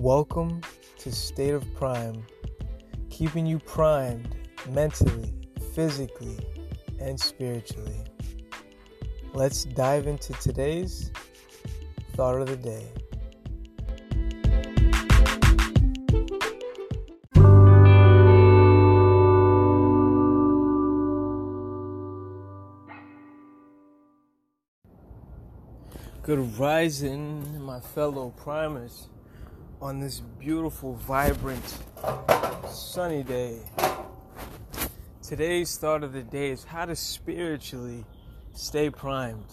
Welcome to State of Prime, keeping you primed mentally, physically, and spiritually. Let's dive into today's thought of the day. Good rising, my fellow primers, on this beautiful, vibrant, sunny day. Today's thought of the day is how to spiritually stay primed.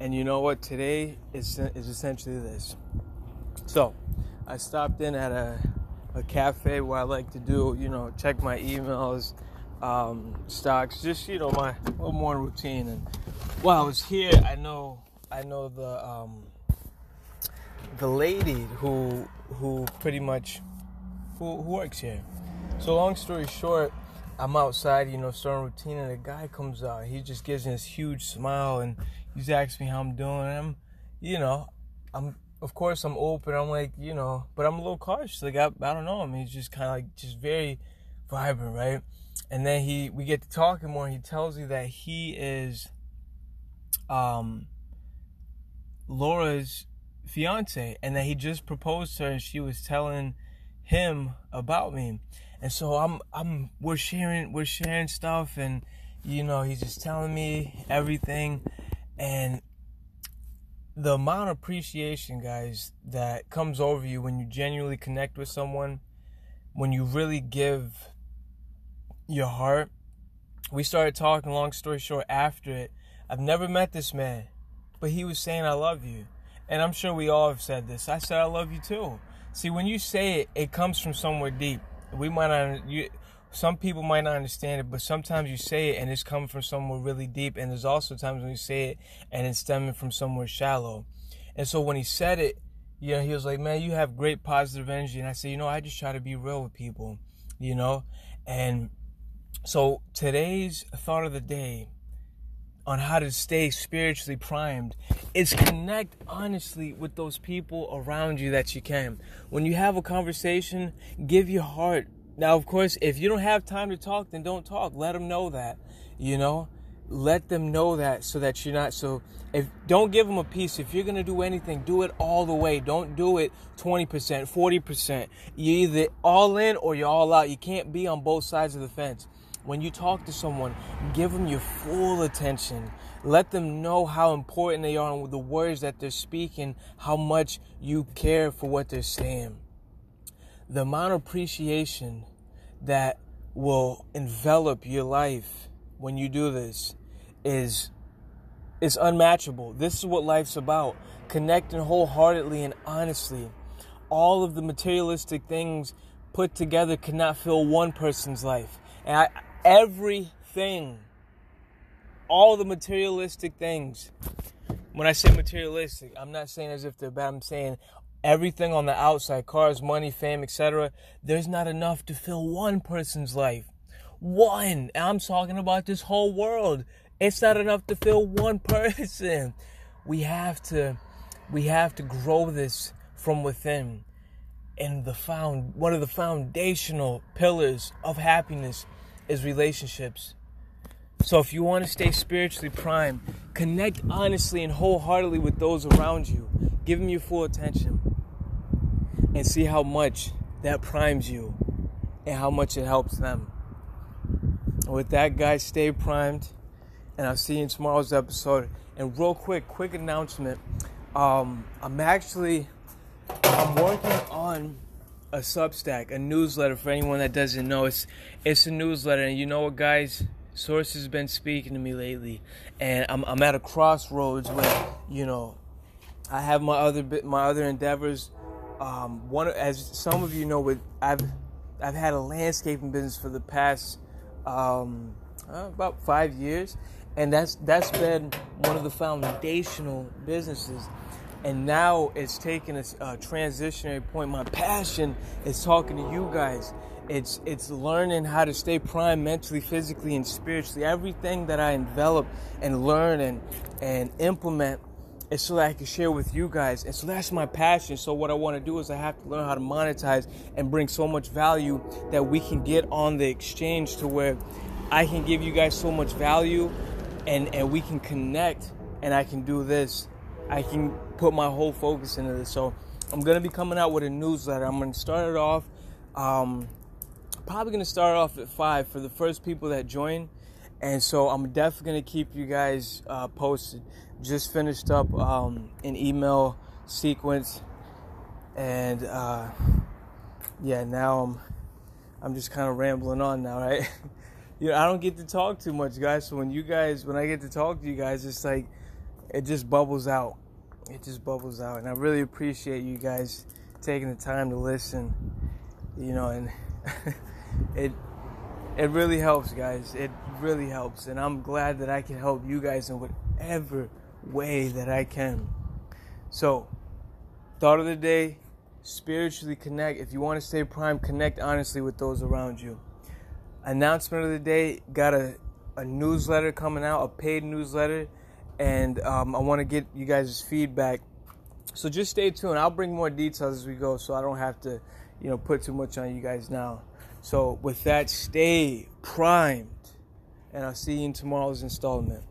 And you know what? Today is, is essentially this. So, I stopped in at a, a cafe where I like to do, you know, check my emails, um, stocks, just, you know, my little morning routine. And while I was here, I know I know the um, the lady who who pretty much who, who works here. So long story short, I'm outside, you know, starting routine, and a guy comes out. He just gives me this huge smile, and he's asking me how I'm doing. And I'm, you know, I'm of course I'm open. I'm like, you know, but I'm a little cautious. Like I, I don't know. I he's just kind of like just very vibrant, right? And then he we get to talking more. And he tells me that he is, um, Laura's fiance and that he just proposed to her and she was telling him about me. And so I'm I'm we're sharing we're sharing stuff and you know, he's just telling me everything and the amount of appreciation, guys, that comes over you when you genuinely connect with someone, when you really give your heart. We started talking, long story short, after it. I've never met this man but he was saying, I love you. And I'm sure we all have said this. I said, I love you too. See, when you say it, it comes from somewhere deep. We might not, you, some people might not understand it, but sometimes you say it and it's coming from somewhere really deep. And there's also times when you say it and it's stemming from somewhere shallow. And so when he said it, you know, he was like, man, you have great positive energy. And I said, you know, I just try to be real with people, you know? And so today's thought of the day on how to stay spiritually primed is connect honestly with those people around you that you can. When you have a conversation, give your heart. Now, of course, if you don't have time to talk, then don't talk. Let them know that, you know? Let them know that so that you're not so if don't give them a piece. If you're gonna do anything, do it all the way. Don't do it 20%, 40%. You're either all in or you're all out. You can't be on both sides of the fence when you talk to someone, give them your full attention. Let them know how important they are and the words that they're speaking, how much you care for what they're saying. The amount of appreciation that will envelop your life when you do this is is unmatchable. This is what life's about. Connecting wholeheartedly and honestly. All of the materialistic things put together cannot fill one person's life. And I, everything, all the materialistic things. When I say materialistic, I'm not saying as if they're bad. I'm saying everything on the outside cars, money, fame, etc. There's not enough to fill one person's life. One. I'm talking about this whole world. It's not enough to fill one person. We have to we have to grow this from within. And the found one of the foundational pillars of happiness is relationships. So if you want to stay spiritually primed, connect honestly and wholeheartedly with those around you. Give them your full attention. And see how much that primes you and how much it helps them. with that, guys, stay primed. And I'll see you in tomorrow's episode. And real quick, quick announcement. Um, I'm actually I'm working on a Substack, a newsletter for anyone that doesn't know. It's it's a newsletter, and you know what, guys? Sources have been speaking to me lately, and I'm I'm at a crossroads where you know I have my other my other endeavors. Um, one as some of you know, with I've I've had a landscaping business for the past um, uh, about five years, and that's that's been one of the foundational businesses and now it's taken a, a uh, transitionary point. My passion is talking to you guys. It's it's learning how to stay prime mentally, physically, and spiritually. Everything that I envelop and learn and and implement is so that I can share with you guys. And so that's my passion. So what I want to do is I have to learn how to monetize and bring so much value that we can get on the exchange to where I can give you guys so much value and and we can connect and I can do this. I can put my whole focus into this. So I'm gonna be coming out with a newsletter. I'm gonna start it off. Um, probably gonna start off at five for the first people that join, and so I'm definitely gonna keep you guys uh, posted just finished up um, an email sequence, and uh, yeah, now I'm I'm just kind of rambling on now, right? you know, I don't get to talk too much, guys. So when you guys, when I get to talk to you guys, it's like it just bubbles out. It just bubbles out, and I really appreciate you guys taking the time to listen. You know, and it it really helps, guys. It really helps, and I'm glad that I can help you guys in whatever way that I can. So, thought of the day spiritually connect. If you want to stay prime, connect honestly with those around you. Announcement of the day got a, a newsletter coming out, a paid newsletter, and um, I want to get you guys' feedback. So just stay tuned. I'll bring more details as we go so I don't have to, you know, put too much on you guys now. So with that, stay primed, and I'll see you in tomorrow's installment.